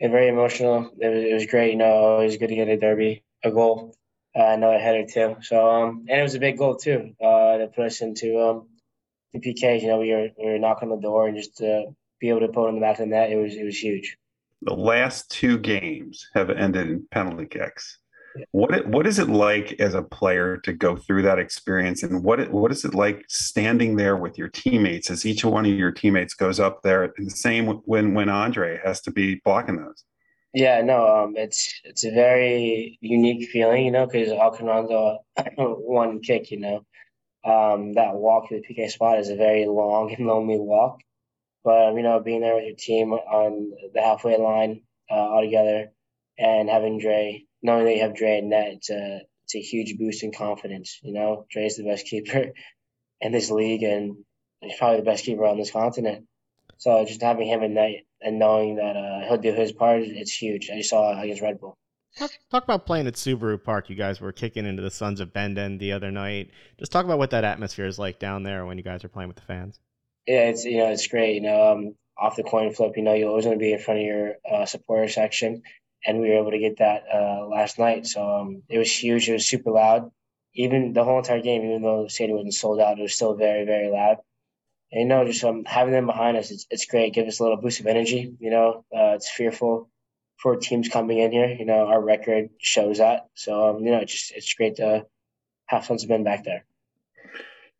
very emotional. It was, it was great. You know, always good to get a derby, a goal, uh, another header too. So um, and it was a big goal too. Uh, to put us into um, the PKs. You know, we were we were knocking on the door and just to be able to put in the back of the net, it was it was huge. The last two games have ended in penalty kicks. What what is it like as a player to go through that experience, and what it, what is it like standing there with your teammates as each one of your teammates goes up there? And the same when when Andre has to be blocking those. Yeah, no, um, it's it's a very unique feeling, you know, because Alcanando one kick, you know, um, that walk to the PK spot is a very long and lonely walk, but you know, being there with your team on the halfway line uh, all together and having Dre knowing that you have Dre and net, it's a it's a huge boost in confidence. You know, Dre's the best keeper in this league, and he's probably the best keeper on this continent. So just having him in net and knowing that uh, he'll do his part, it's huge. I saw against Red Bull. Talk, talk, about playing at Subaru Park. You guys were kicking into the Sons of Ben the other night. Just talk about what that atmosphere is like down there when you guys are playing with the fans. Yeah, it's you know it's great. You know, um, off the coin flip, you know you're always going to be in front of your uh, supporter section, and we were able to get that uh, last night. So um, it was huge. It was super loud. Even the whole entire game, even though the stadium wasn't sold out, it was still very, very loud. And you know, just um, having them behind us, it's, it's great. Give us a little boost of energy. You know, uh, it's fearful for teams coming in here. You know, our record shows that. So um, you know, it's just it's great to have of Ben back there.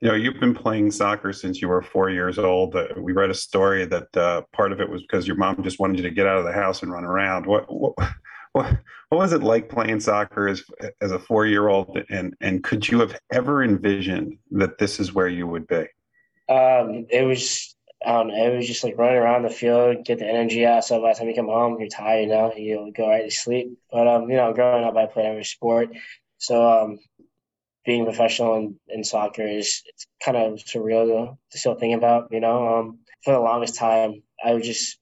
You know, you've been playing soccer since you were four years old. We read a story that uh, part of it was because your mom just wanted you to get out of the house and run around. What what what, what was it like playing soccer as as a four year old? And and could you have ever envisioned that this is where you would be? Um, it was I. It was just like running around the field, get the energy out. So by the time you come home, you're tired. You know, you go right to sleep. But um, you know, growing up, I played every sport. So um, being professional in, in soccer is it's kind of surreal to, to still think about. You know, um, for the longest time, I would just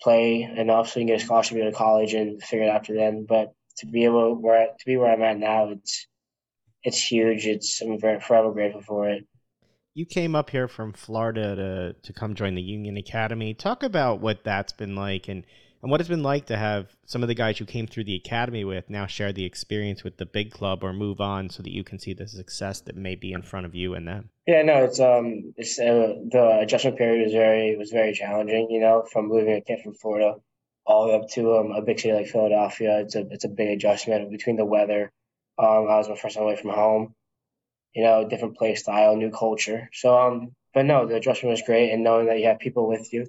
play enough so you can get a scholarship to go to college and figure it out after then. But to be able where to be where I'm at now, it's it's huge. It's I'm very forever grateful for it. You came up here from Florida to to come join the Union Academy. Talk about what that's been like and and what it's been like to have some of the guys you came through the academy with now share the experience with the big club or move on so that you can see the success that may be in front of you and them. Yeah, no, it's um, it's uh, the adjustment period was very was very challenging. You know, from moving a kid from Florida all the way up to um, a big city like Philadelphia, it's a it's a big adjustment between the weather. Um, I was my first time away from home. You know, different play style, new culture. So um, but no, the adjustment was great, and knowing that you have people with you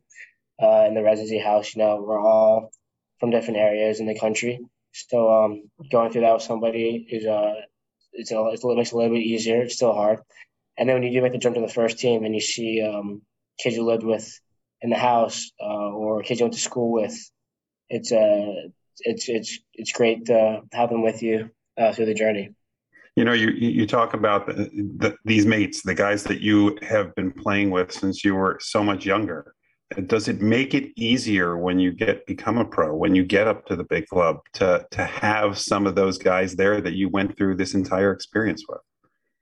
uh, in the residency house. You know, we're all from different areas in the country. So um, going through that with somebody is uh, it's a, it's a little, makes it a little bit easier. It's still hard. And then when you do make the jump to the first team and you see um, kids you lived with in the house uh, or kids you went to school with, it's uh, it's it's it's great to have them with you uh, through the journey. You know, you you talk about the, the, these mates, the guys that you have been playing with since you were so much younger does it make it easier when you get become a pro when you get up to the big club to to have some of those guys there that you went through this entire experience with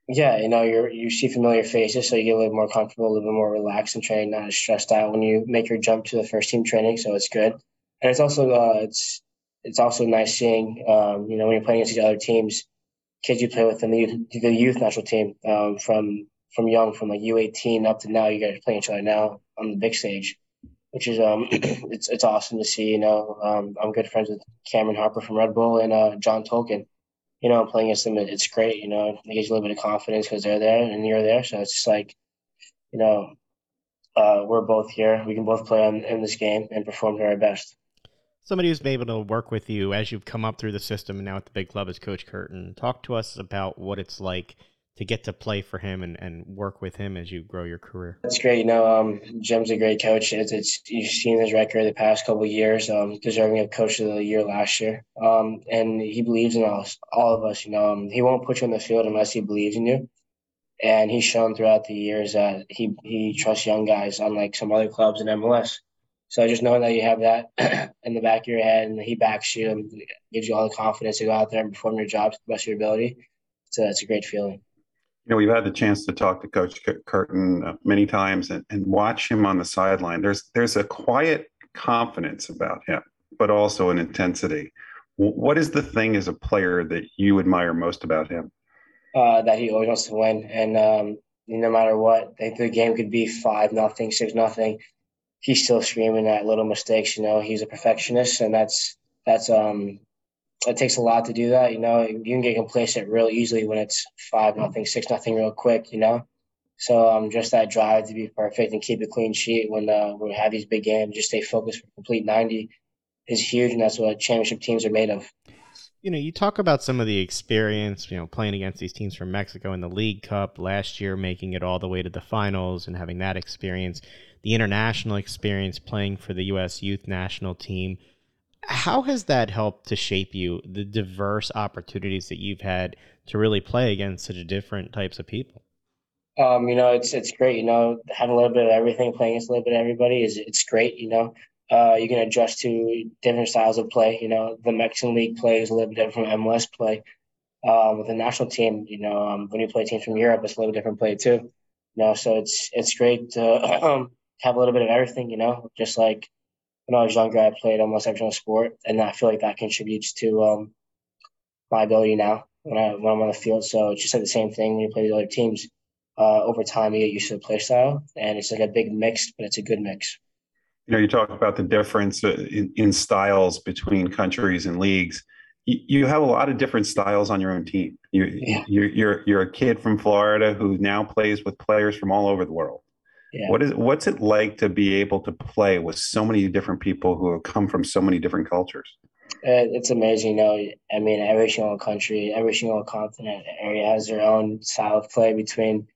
yeah you know you're you see familiar faces so you get a little more comfortable a little bit more relaxed and training not as stressed out when you make your jump to the first team training so it's good and it's also uh, it's it's also nice seeing um, you know when you're playing against other teams kids you play with in the youth, the youth national team um, from from young, from like U18 up to now. You guys are playing each other now on the big stage, which is um, it's it's awesome to see. You know, um, I'm good friends with Cameron Harper from Red Bull and uh, John Tolkin. You know, playing against them, it's great. You know, it gives you a little bit of confidence because they're there and you're there. So it's just like, you know, uh, we're both here. We can both play on, in this game and perform to our best. Somebody who's been able to work with you as you've come up through the system and now at the big club is Coach Curtin. Talk to us about what it's like to get to play for him and, and work with him as you grow your career? That's great. You know, um, Jim's a great coach. It's, it's you've seen his record the past couple years, um, deserving of coach of the year last year. Um, and he believes in us, all of us. You know, um, he won't put you in the field unless he believes in you. And he's shown throughout the years that he he trusts young guys, unlike some other clubs in MLS. So just knowing that you have that in the back of your head and he backs you and gives you all the confidence to go out there and perform your job to the best of your ability, it's a, it's a great feeling you know, we've had the chance to talk to Coach Curtin uh, many times and, and watch him on the sideline. There's there's a quiet confidence about him, but also an intensity. What is the thing as a player that you admire most about him? Uh, that he always wants to win, and um, no matter what, the, the game could be five nothing, six nothing. He's still screaming at little mistakes. You know, he's a perfectionist, and that's that's um it takes a lot to do that. You know, you can get complacent real easily when it's five nothing, six nothing, real quick. You know, so um, just that drive to be perfect and keep a clean sheet when uh, we have these big games, just stay focused for complete ninety is huge, and that's what championship teams are made of. You know, you talk about some of the experience, you know, playing against these teams from Mexico in the League Cup last year, making it all the way to the finals and having that experience, the international experience playing for the U.S. youth national team how has that helped to shape you the diverse opportunities that you've had to really play against such different types of people? Um, you know it's it's great you know having a little bit of everything playing against a little bit of everybody is it's great you know. Uh, you can adjust to different styles of play you know. The mexican league play is a little bit different from mls play. Um, with the national team you know um, when you play teams from europe it's a little different play too. You know so it's it's great to have a little bit of everything you know. Just like when I was younger, I played almost every single sport, and I feel like that contributes to um, my ability now when I when I'm on the field. So it's just like the same thing when you play the other teams. Uh, over time, you get used to the play style, and it's like a big mix, but it's a good mix. You know, you talk about the difference uh, in, in styles between countries and leagues. You, you, have a lot of different styles on your own team. You, yeah. you're, you're you're a kid from Florida who now plays with players from all over the world. Yeah. What is what's it like to be able to play with so many different people who have come from so many different cultures? Uh, it's amazing. You know, I mean, every single country, every single continent area has their own style of play. Between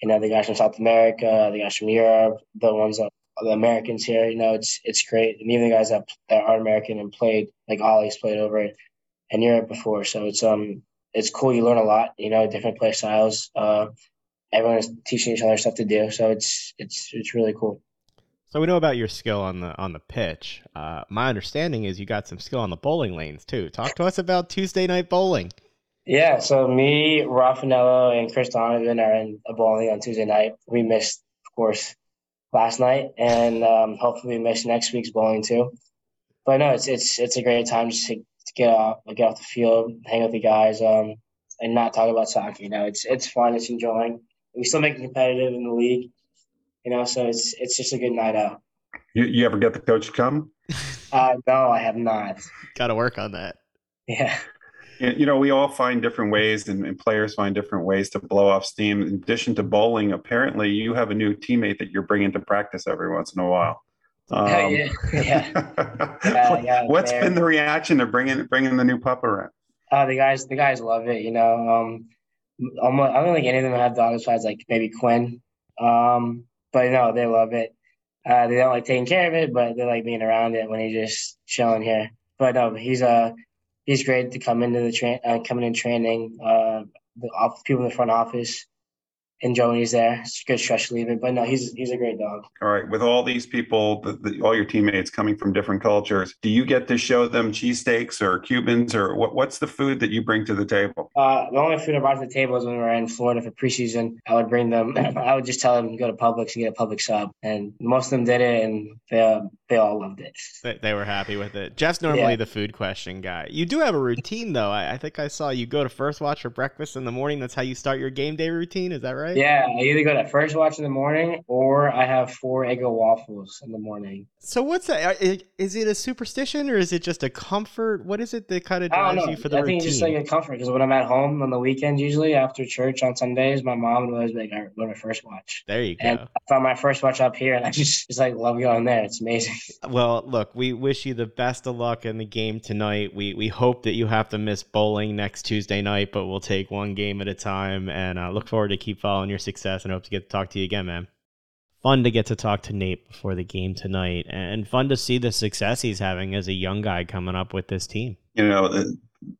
you know the guys from South America, the guys from Europe, the ones that the Americans here. You know, it's it's great, and even the guys that that are American and played like Ollie's played over in Europe before. So it's um it's cool. You learn a lot. You know, different play styles. Uh, everyone is teaching each other stuff to do. So it's it's it's really cool. So we know about your skill on the on the pitch. Uh, my understanding is you got some skill on the bowling lanes too. Talk to us about Tuesday night bowling. Yeah, so me, Raffanello, and Chris Donovan are in a bowling on Tuesday night. We missed, of course, last night, and um, hopefully we miss next week's bowling too. But no, it's it's it's a great time just to, to get off get off the field, hang with the guys, um, and not talk about soccer. You know, it's it's fun, it's enjoying we still make it competitive in the league. You know, so it's it's just a good night out. You you ever get the coach to come? Uh, no, I have not. Got to work on that. Yeah. You know, we all find different ways, and, and, players find different ways to blow off steam. In addition to bowling, apparently you have a new teammate that you're bringing to practice every once in a while. Um, yeah, yeah. yeah, yeah What's been the reaction to bringing bringing the new pup around? Uh, the guys, the guys love it. You know, um, almost, I don't think any of them have dogs besides like maybe Quinn. Um, but no, they love it. Uh, they don't like taking care of it, but they like being around it when he's just chilling here. But no, he's uh he's great to come into the train, uh, coming in training. Uh, the off- people in the front office and Joey's there. It's a good stretch leaving, but no, he's he's a great dog. All right, with all these people, the, the, all your teammates coming from different cultures, do you get to show them cheesesteaks or Cubans or what? What's the food that you bring to the table? Uh, the only food I brought to the table is when we were in Florida for preseason. I would bring them. I would just tell them to go to Publix and get a Publix sub, and most of them did it, and they they all loved it. They, they were happy with it. Jeff's normally yeah. the food question guy. You do have a routine though. I, I think I saw you go to First Watch for breakfast in the morning. That's how you start your game day routine. Is that right? Yeah, I either go to First Watch in the morning or I have four Eggo waffles in the morning. So what's that? Is it a superstition or is it just a comfort? What is it that kind of drives you for the I routine? think it's just like a comfort because when I'm at home on the weekends, usually after church on Sundays, my mom would always be like, "I go to First Watch." There you go. And I found my First Watch up here, and I just just like love going there. It's amazing. Well, look, we wish you the best of luck in the game tonight. We we hope that you have to miss bowling next Tuesday night, but we'll take one game at a time, and uh, look forward to keep following your success, and hope to get to talk to you again, man fun to get to talk to Nate before the game tonight and fun to see the success he's having as a young guy coming up with this team. You know, uh,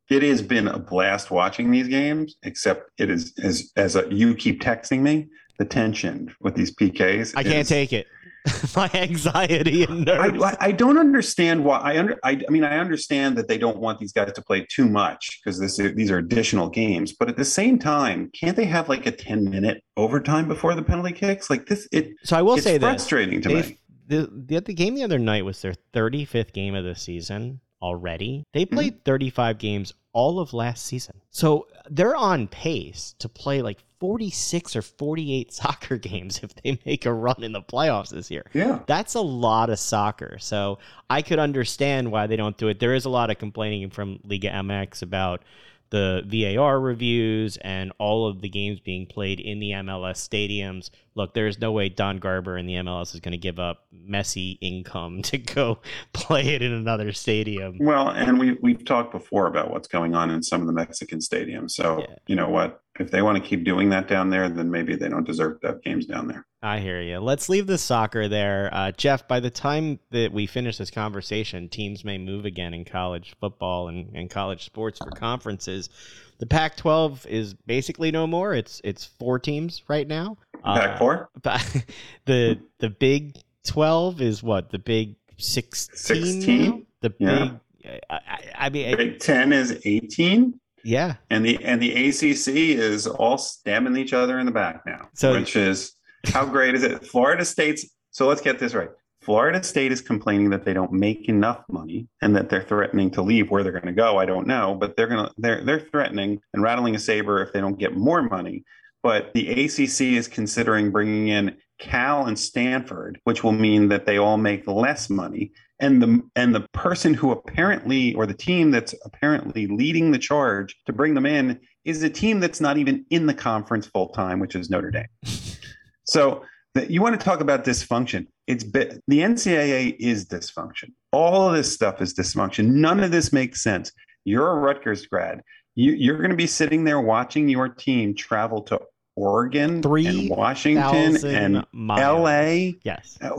it has been a blast watching these games, except it is as as a, you keep texting me, the tension with these PKs. I can't take it. my anxiety and nerves. I, I, don't understand why. I under. I, I, mean, I understand that they don't want these guys to play too much because this these are additional games. But at the same time, can't they have like a ten minute overtime before the penalty kicks? Like this, it. So I will say that frustrating this. to me. The, the the game the other night was their 35th game of the season already. They mm-hmm. played mm-hmm. 35 games all of last season. So they're on pace to play like 46 or 48 soccer games if they make a run in the playoffs this year. Yeah. That's a lot of soccer. So I could understand why they don't do it. There is a lot of complaining from Liga MX about the VAR reviews and all of the games being played in the MLS stadiums. Look, there's no way Don Garber and the MLS is going to give up Messi income to go play it in another stadium. Well, and we we've talked before about what's going on in some of the Mexican stadiums. So yeah. you know what? If they want to keep doing that down there, then maybe they don't deserve to have games down there. I hear you. Let's leave the soccer there. Uh, Jeff, by the time that we finish this conversation, teams may move again in college football and, and college sports for conferences. The Pac 12 is basically no more. It's it's four teams right now. Pac 4? Uh, the, the Big 12 is what? The Big 16? 16? The yeah. Big. I, I mean, Big 10 is 18? Yeah. And the and the ACC is all stabbing each other in the back now, so, which is how great is it? Florida State's. So let's get this right. Florida State is complaining that they don't make enough money and that they're threatening to leave. Where they're going to go, I don't know, but they're going to they're they're threatening and rattling a saber if they don't get more money. But the ACC is considering bringing in Cal and Stanford, which will mean that they all make less money. And the and the person who apparently or the team that's apparently leading the charge to bring them in is a team that's not even in the conference full time, which is Notre Dame. So the, you want to talk about dysfunction? It's the NCAA is dysfunction. All of this stuff is dysfunction. None of this makes sense. You're a Rutgers grad. You, you're going to be sitting there watching your team travel to Oregon Three and Washington and miles. LA. Yes. Uh,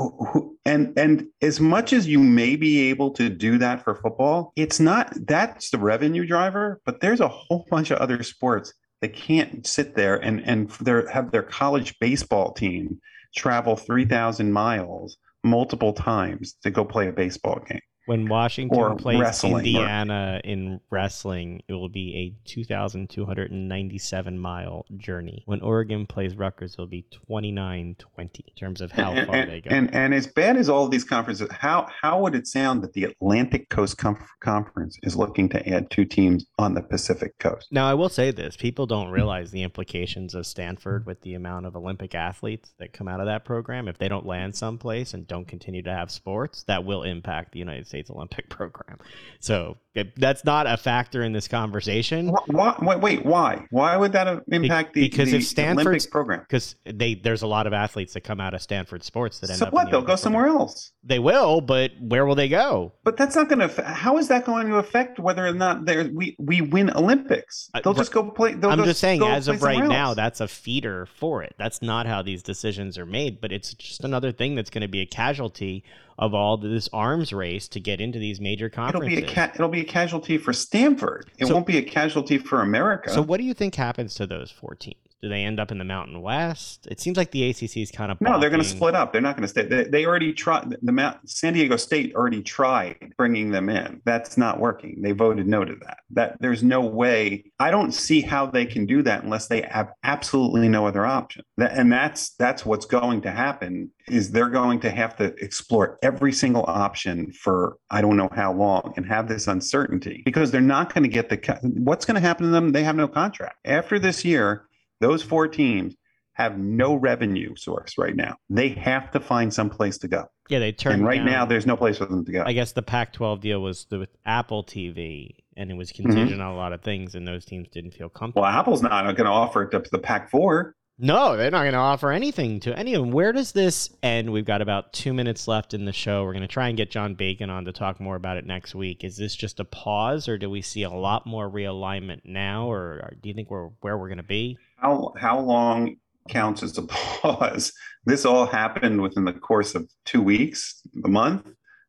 and and as much as you may be able to do that for football, it's not that's the revenue driver, but there's a whole bunch of other sports they can't sit there and and their have their college baseball team travel 3000 miles multiple times to go play a baseball game when Washington plays Indiana or... in wrestling, it will be a 2,297 mile journey. When Oregon plays Rutgers, it'll be 2920 in terms of how and, far and, they go. And and as bad as all of these conferences, how how would it sound that the Atlantic Coast Conference is looking to add two teams on the Pacific Coast? Now, I will say this: people don't realize the implications of Stanford with the amount of Olympic athletes that come out of that program. If they don't land someplace and don't continue to have sports, that will impact the United States States Olympic program. So that's not a factor in this conversation. Why, why, wait, why? Why would that impact the because the if Stanford's Olympic program? Because they there's a lot of athletes that come out of Stanford sports that end so up. So what? The They'll go somewhere program. else. They will, but where will they go? But that's not going to. How is that going to affect whether or not there we we win Olympics? They'll uh, just go play. I'm just saying, as of right now, that's a feeder for it. That's not how these decisions are made, but it's just another thing that's going to be a casualty of all this arms race to get into these major conferences. It'll be a ca- it'll be a casualty for Stanford. It so, won't be a casualty for America. So what do you think happens to those four teams? Do they end up in the Mountain West? It seems like the ACC is kind of no. They're going to split up. They're not going to stay. They, they already tried. The Mount San Diego State already tried bringing them in. That's not working. They voted no to that. That there's no way. I don't see how they can do that unless they have absolutely no other option. That, and that's that's what's going to happen. Is they're going to have to explore every single option for I don't know how long and have this uncertainty because they're not going to get the. What's going to happen to them? They have no contract after this year those four teams have no revenue source right now. They have to find some place to go. Yeah, they turn. And right down, now, there's no place for them to go. I guess the Pac-12 deal was the, with Apple TV, and it was contingent mm-hmm. on a lot of things, and those teams didn't feel comfortable. Well, Apple's not going to offer it to the Pac-4. No, they're not going to offer anything to any of them. Where does this end? We've got about two minutes left in the show. We're going to try and get John Bacon on to talk more about it next week. Is this just a pause, or do we see a lot more realignment now, or do you think we're where we're going to be? How how long counts as a pause? This all happened within the course of two weeks, a month.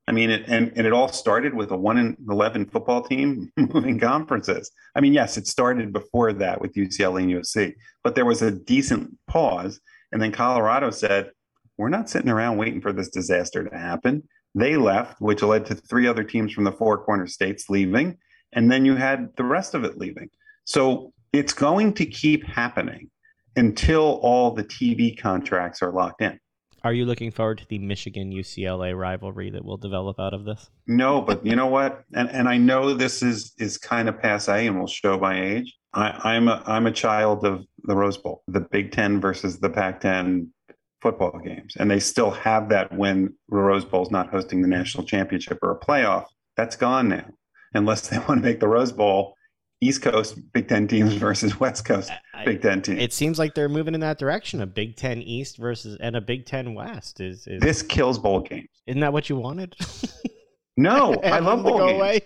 I mean, it, and, and it all started with a one in 11 football team moving conferences. I mean, yes, it started before that with UCLA and USC, but there was a decent pause. And then Colorado said, we're not sitting around waiting for this disaster to happen. They left, which led to three other teams from the four corner states leaving. And then you had the rest of it leaving. So it's going to keep happening until all the TV contracts are locked in. Are you looking forward to the Michigan UCLA rivalry that will develop out of this? No, but you know what? And and I know this is is kind of passe and will show my age. I, I'm a I'm a child of the Rose Bowl, the Big Ten versus the Pac-10 football games, and they still have that when the Rose Bowl's not hosting the national championship or a playoff. That's gone now, unless they want to make the Rose Bowl East Coast Big Ten teams versus West Coast Big Ten teams. It seems like they're moving in that direction. A Big Ten East versus and a Big Ten West is, is this kills bowl games. Isn't that what you wanted? no, I love bowl games. Away?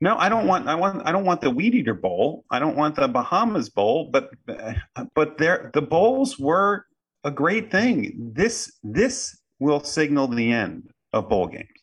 No, I don't want. I want. I don't want the Weed Eater Bowl. I don't want the Bahamas Bowl. But but there, the bowls were a great thing. This this will signal the end of bowl games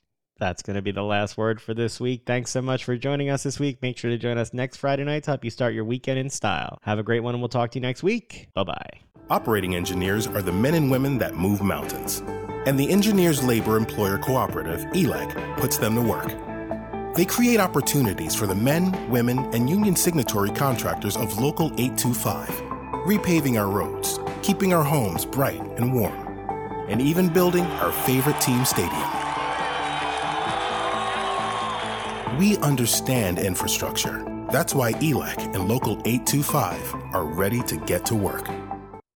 that's going to be the last word for this week. Thanks so much for joining us this week. Make sure to join us next Friday night to help you start your weekend in style. Have a great one, and we'll talk to you next week. Bye bye. Operating engineers are the men and women that move mountains. And the Engineers Labor Employer Cooperative, ELEC, puts them to work. They create opportunities for the men, women, and union signatory contractors of Local 825, repaving our roads, keeping our homes bright and warm, and even building our favorite team stadium. We understand infrastructure. That's why ELEC and Local 825 are ready to get to work.